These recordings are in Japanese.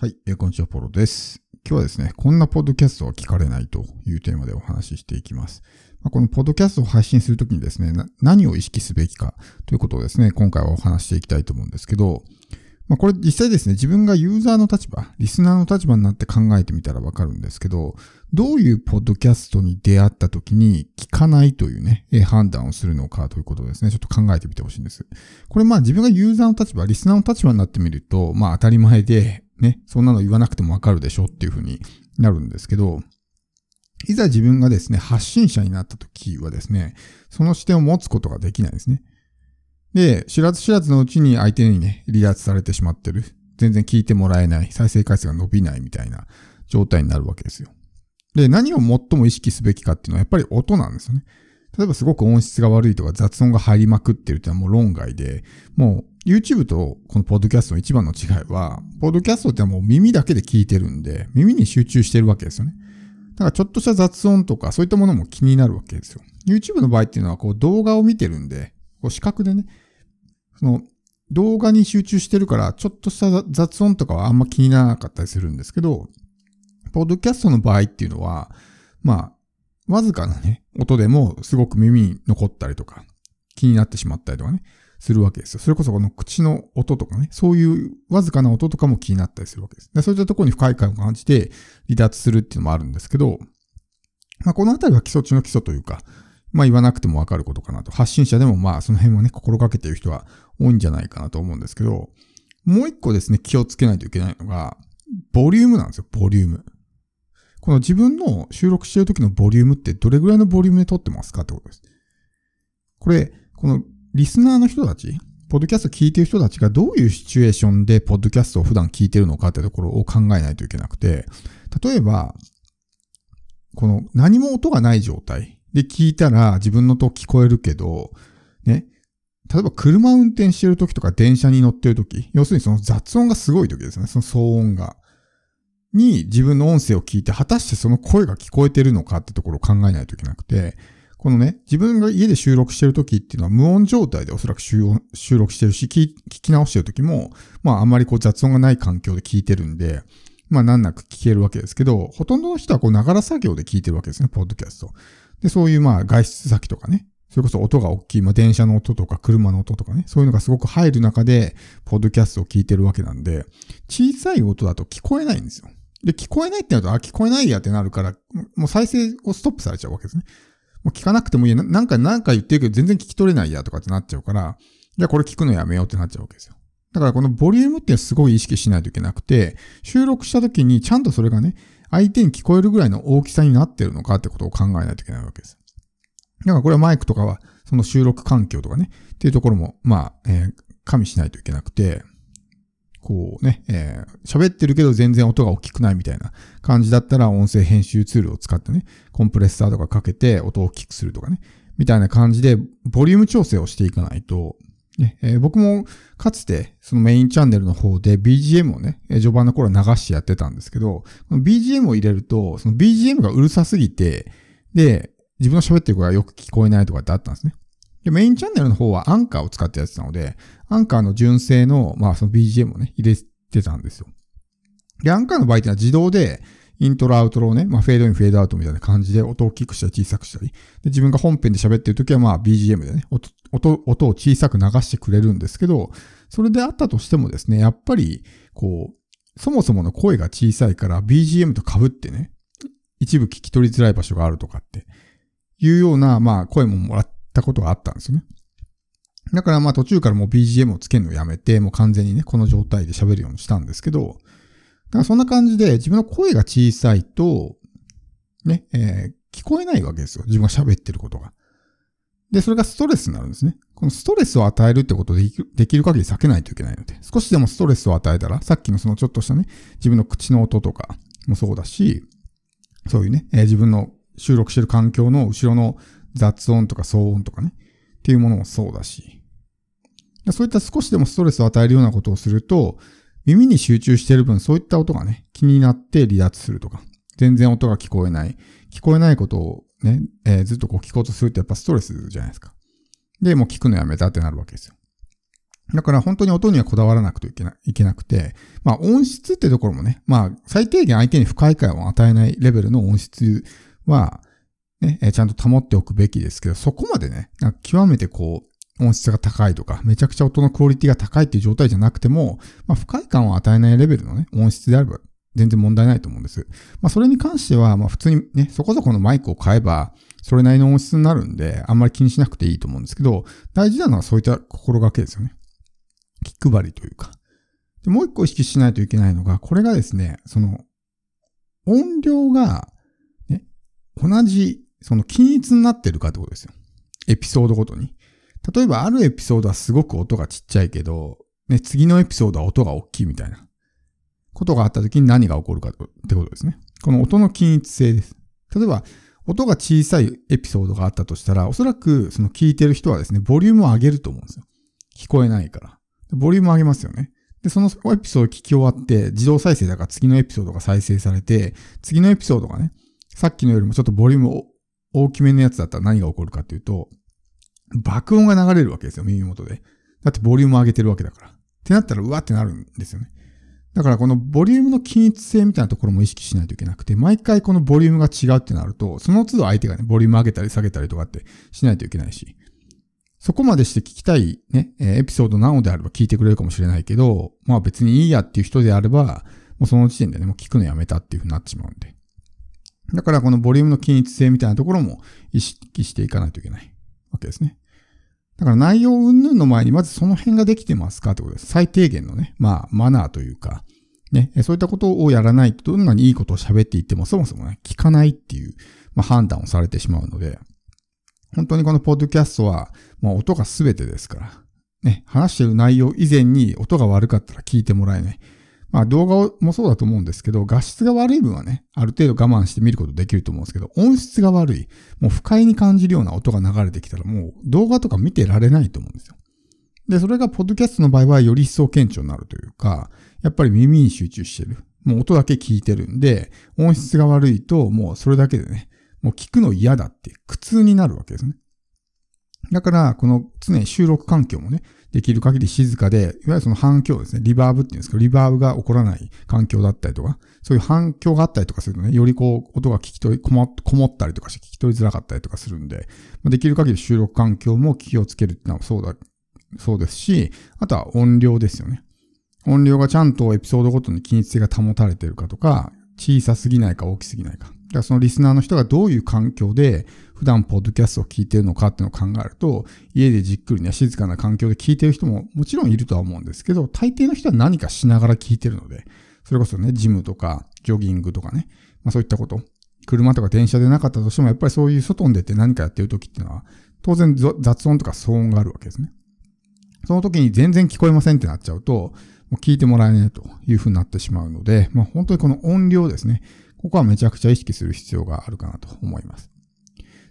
はい、えーこんにちは、ポロです。今日はですね、こんなポッドキャストは聞かれないというテーマでお話ししていきます。まあ、このポッドキャストを配信するときにですねな、何を意識すべきかということをですね、今回はお話していきたいと思うんですけど、まあ、これ実際ですね、自分がユーザーの立場、リスナーの立場になって考えてみたらわかるんですけど、どういうポッドキャストに出会ったときに聞かないというね、判断をするのかということですね、ちょっと考えてみてほしいんです。これまあ自分がユーザーの立場、リスナーの立場になってみると、まあ当たり前で、ね、そんなの言わなくてもわかるでしょっていうふうになるんですけど、いざ自分がですね、発信者になった時はですね、その視点を持つことができないんですね。で、知らず知らずのうちに相手にね、離脱されてしまってる。全然聞いてもらえない。再生回数が伸びないみたいな状態になるわけですよ。で、何を最も意識すべきかっていうのはやっぱり音なんですよね。例えばすごく音質が悪いとか雑音が入りまくってるってのはもう論外で、もう YouTube とこのポッドキャストの一番の違いは、ポッドキャストってもう耳だけで聞いてるんで、耳に集中してるわけですよね。だからちょっとした雑音とかそういったものも気になるわけですよ。YouTube の場合っていうのはこう動画を見てるんで、こう視覚でね、その動画に集中してるからちょっとした雑音とかはあんま気にならなかったりするんですけど、ポッドキャストの場合っていうのは、まあ、わずかなね、音でもすごく耳に残ったりとか、気になってしまったりとかね、するわけですよ。それこそこの口の音とかね、そういうわずかな音とかも気になったりするわけです。でそういったところに不快感を感じて離脱するっていうのもあるんですけど、まあこのあたりは基礎中の基礎というか、まあ言わなくてもわかることかなと。発信者でもまあその辺はね、心がけている人は多いんじゃないかなと思うんですけど、もう一個ですね、気をつけないといけないのが、ボリュームなんですよ、ボリューム。この自分の収録してる時のボリュームってどれぐらいのボリュームで撮ってますかってことです。これ、このリスナーの人たち、ポッドキャスト聞いてる人たちがどういうシチュエーションでポッドキャストを普段聞いてるのかってところを考えないといけなくて、例えば、この何も音がない状態で聞いたら自分の音聞こえるけど、ね、例えば車運転してる時とか電車に乗ってる時、要するにその雑音がすごい時ですね、その騒音が。に自分の音声を聞いて、果たしてその声が聞こえてるのかってところを考えないといけなくて、このね、自分が家で収録してる時っていうのは無音状態でおそらく収録してるし、聞聞き直してる時も、まああんまりこう雑音がない環境で聞いてるんで、まあ難なく聞けるわけですけど、ほとんどの人はこう、ながら作業で聞いてるわけですね、ポッドキャスト。で、そういうまあ外出先とかね、それこそ音が大きい、まあ電車の音とか車の音とかね、そういうのがすごく入る中で、ポッドキャストを聞いてるわけなんで、小さい音だと聞こえないんですよ。で、聞こえないってなると、あ、聞こえないやってなるから、もう再生をストップされちゃうわけですね。もう聞かなくてもいい。ななんか、なんか言ってるけど全然聞き取れないやとかってなっちゃうから、じゃあこれ聞くのやめようってなっちゃうわけですよ。だからこのボリュームってすごい意識しないといけなくて、収録した時にちゃんとそれがね、相手に聞こえるぐらいの大きさになってるのかってことを考えないといけないわけです。だからこれはマイクとかは、その収録環境とかね、っていうところも、まあ、えー加味しないといけなくて、こうね、えー喋ってるけど全然音が大きくないみたいな感じだったら音声編集ツールを使ってね、コンプレッサーとかかけて音を大きくするとかね、みたいな感じでボリューム調整をしていかないと、ねえー僕もかつてそのメインチャンネルの方で BGM をね、序盤の頃流してやってたんですけど、BGM を入れると、その BGM がうるさすぎて、で、自分の喋ってる声がよく聞こえないとかってあったんですね。で、メインチャンネルの方はアンカーを使ってやってたので、アンカーの純正の、まあその BGM をね、入れてたんですよ。で、アンカーの場合ってのは自動で、イントロアウトロをね、まあフェードイン、フェードアウトみたいな感じで音を大きくしたり小さくしたり。で、自分が本編で喋ってる時はまあ BGM でね、音、音、音を小さく流してくれるんですけど、それであったとしてもですね、やっぱり、こう、そもそもの声が小さいから BGM と被ってね、一部聞き取りづらい場所があるとかっていうような、まあ声ももらったことがあったんですよね。だからまあ途中からもう BGM をつけるのをやめて、もう完全にね、この状態で喋るようにしたんですけど、だからそんな感じで自分の声が小さいと、ね、えー聞こえないわけですよ。自分が喋ってることが。で、それがストレスになるんですね。このストレスを与えるってことをできるできる限り避けないといけないので、少しでもストレスを与えたら、さっきのそのちょっとしたね、自分の口の音とかもそうだし、そういうね、えー自分の収録してる環境の後ろの雑音とか騒音とかね、っていうものもそうだし、そういった少しでもストレスを与えるようなことをすると、耳に集中している分、そういった音がね、気になって離脱するとか、全然音が聞こえない。聞こえないことをね、えーずっとこう聞こうとするってやっぱストレスじゃないですか。で、もう聞くのやめたってなるわけですよ。だから本当に音にはこだわらなくてはいけないけなくて、まあ音質ってところもね、まあ最低限相手に不快感を与えないレベルの音質は、ね、ちゃんと保っておくべきですけど、そこまでね、極めてこう、音質が高いとか、めちゃくちゃ音のクオリティが高いっていう状態じゃなくても、まあ不快感を与えないレベルのね、音質であれば全然問題ないと思うんです。まあそれに関しては、まあ普通にね、そこそこのマイクを買えば、それなりの音質になるんで、あんまり気にしなくていいと思うんですけど、大事なのはそういった心がけですよね。気配りというか。でもう一個意識しないといけないのが、これがですね、その、音量が、ね、同じ、その均一になってるかってことですよ。エピソードごとに。例えばあるエピソードはすごく音がちっちゃいけど、ね、次のエピソードは音が大きいみたいなことがあった時に何が起こるかってことですね。この音の均一性です。例えば、音が小さいエピソードがあったとしたら、おそらくその聞いてる人はですね、ボリュームを上げると思うんですよ。聞こえないから。ボリューム上げますよね。で、そのエピソード聞き終わって、自動再生だから次のエピソードが再生されて、次のエピソードがね、さっきのよりもちょっとボリュームを大きめのやつだったら何が起こるかっていうと、爆音が流れるわけですよ、耳元で。だってボリューム上げてるわけだから。ってなったら、うわってなるんですよね。だからこのボリュームの均一性みたいなところも意識しないといけなくて、毎回このボリュームが違うってなると、その都度相手がね、ボリューム上げたり下げたりとかってしないといけないし。そこまでして聞きたいね、エピソードなのであれば聞いてくれるかもしれないけど、まあ別にいいやっていう人であれば、もうその時点でね、もう聞くのやめたっていう風になってしまうんで。だからこのボリュームの均一性みたいなところも意識していかないといけないわけですね。だから内容云々の前にまずその辺ができてますかってことです。最低限のね、まあマナーというか、ね、そういったことをやらないとどんなにいいことを喋っていってもそもそもね、聞かないっていう、まあ、判断をされてしまうので、本当にこのポッドキャストは、まあ、音が全てですから。ね、話してる内容以前に音が悪かったら聞いてもらえない。まあ動画もそうだと思うんですけど、画質が悪い分はね、ある程度我慢して見ることできると思うんですけど、音質が悪い、もう不快に感じるような音が流れてきたらもう動画とか見てられないと思うんですよ。で、それがポッドキャストの場合はより一層顕著になるというか、やっぱり耳に集中してる。もう音だけ聞いてるんで、音質が悪いともうそれだけでね、もう聞くの嫌だって苦痛になるわけですね。だから、この常に収録環境もね、できる限り静かで、いわゆるその反響ですね、リバーブっていうんですけど、リバーブが起こらない環境だったりとか、そういう反響があったりとかするとね、よりこう、音が聞き取り、こもこもったりとかして聞き取りづらかったりとかするんで、できる限り収録環境も気をつけるっていうのはそうだ、そうですし、あとは音量ですよね。音量がちゃんとエピソードごとに均一性が保たれてるかとか、小さすぎないか大きすぎないか。だからそのリスナーの人がどういう環境で普段ポッドキャストを聞いてるのかっていうのを考えると、家でじっくりね、静かな環境で聞いてる人ももちろんいるとは思うんですけど、大抵の人は何かしながら聞いてるので、それこそね、ジムとか、ジョギングとかね、まあそういったこと、車とか電車でなかったとしても、やっぱりそういう外に出て何かやってる時っていうのは、当然雑音とか騒音があるわけですね。その時に全然聞こえませんってなっちゃうと、もう聞いてもらえないという風になってしまうので、まあ本当にこの音量ですね。ここはめちゃくちゃ意識する必要があるかなと思います。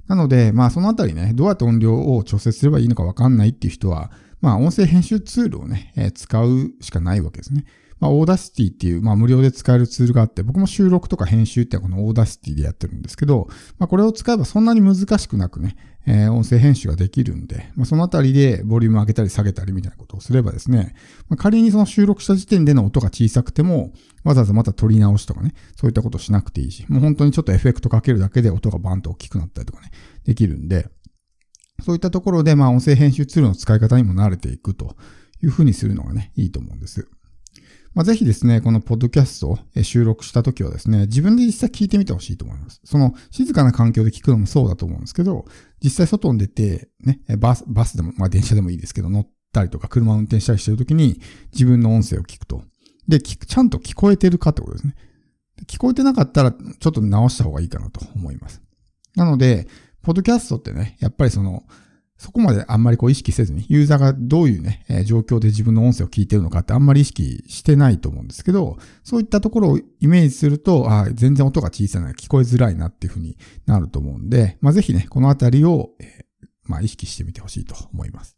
なので、まあそのあたりね、どうやって音量を調節すればいいのかわかんないっていう人は、まあ音声編集ツールをね、えー、使うしかないわけですね。まあ、 Audacity っていう、まあ、無料で使えるツールがあって、僕も収録とか編集ってこの Audacity でやってるんですけど、まあ、これを使えばそんなに難しくなくね、えー、音声編集ができるんで、まあ、そのあたりでボリューム上げたり下げたりみたいなことをすればですね、まあ、仮にその収録した時点での音が小さくても、わざわざまた撮り直しとかね、そういったことしなくていいし、もう本当にちょっとエフェクトかけるだけで音がバンと大きくなったりとかね、できるんで、そういったところで、まあ、音声編集ツールの使い方にも慣れていくというふうにするのがね、いいと思うんです。まあ、ぜひですね、このポッドキャストを収録した時はですね、自分で実際聞いてみてほしいと思います。その静かな環境で聞くのもそうだと思うんですけど、実際外に出て、ね、バス、バスでも、まあ電車でもいいですけど、乗ったりとか車を運転したりしてる時に自分の音声を聞くと。で、聞くちゃんと聞こえてるかってことですね。聞こえてなかったらちょっと直した方がいいかなと思います。なので、ポッドキャストってね、やっぱりその、そこまであんまりこう意識せずに、ユーザーがどういうね、えー、状況で自分の音声を聞いてるのかってあんまり意識してないと思うんですけど、そういったところをイメージすると、あ全然音が小さいな、聞こえづらいなっていうふうになると思うんで、まあ、ぜひね、このあたりを、えー、まあ、意識してみてほしいと思います。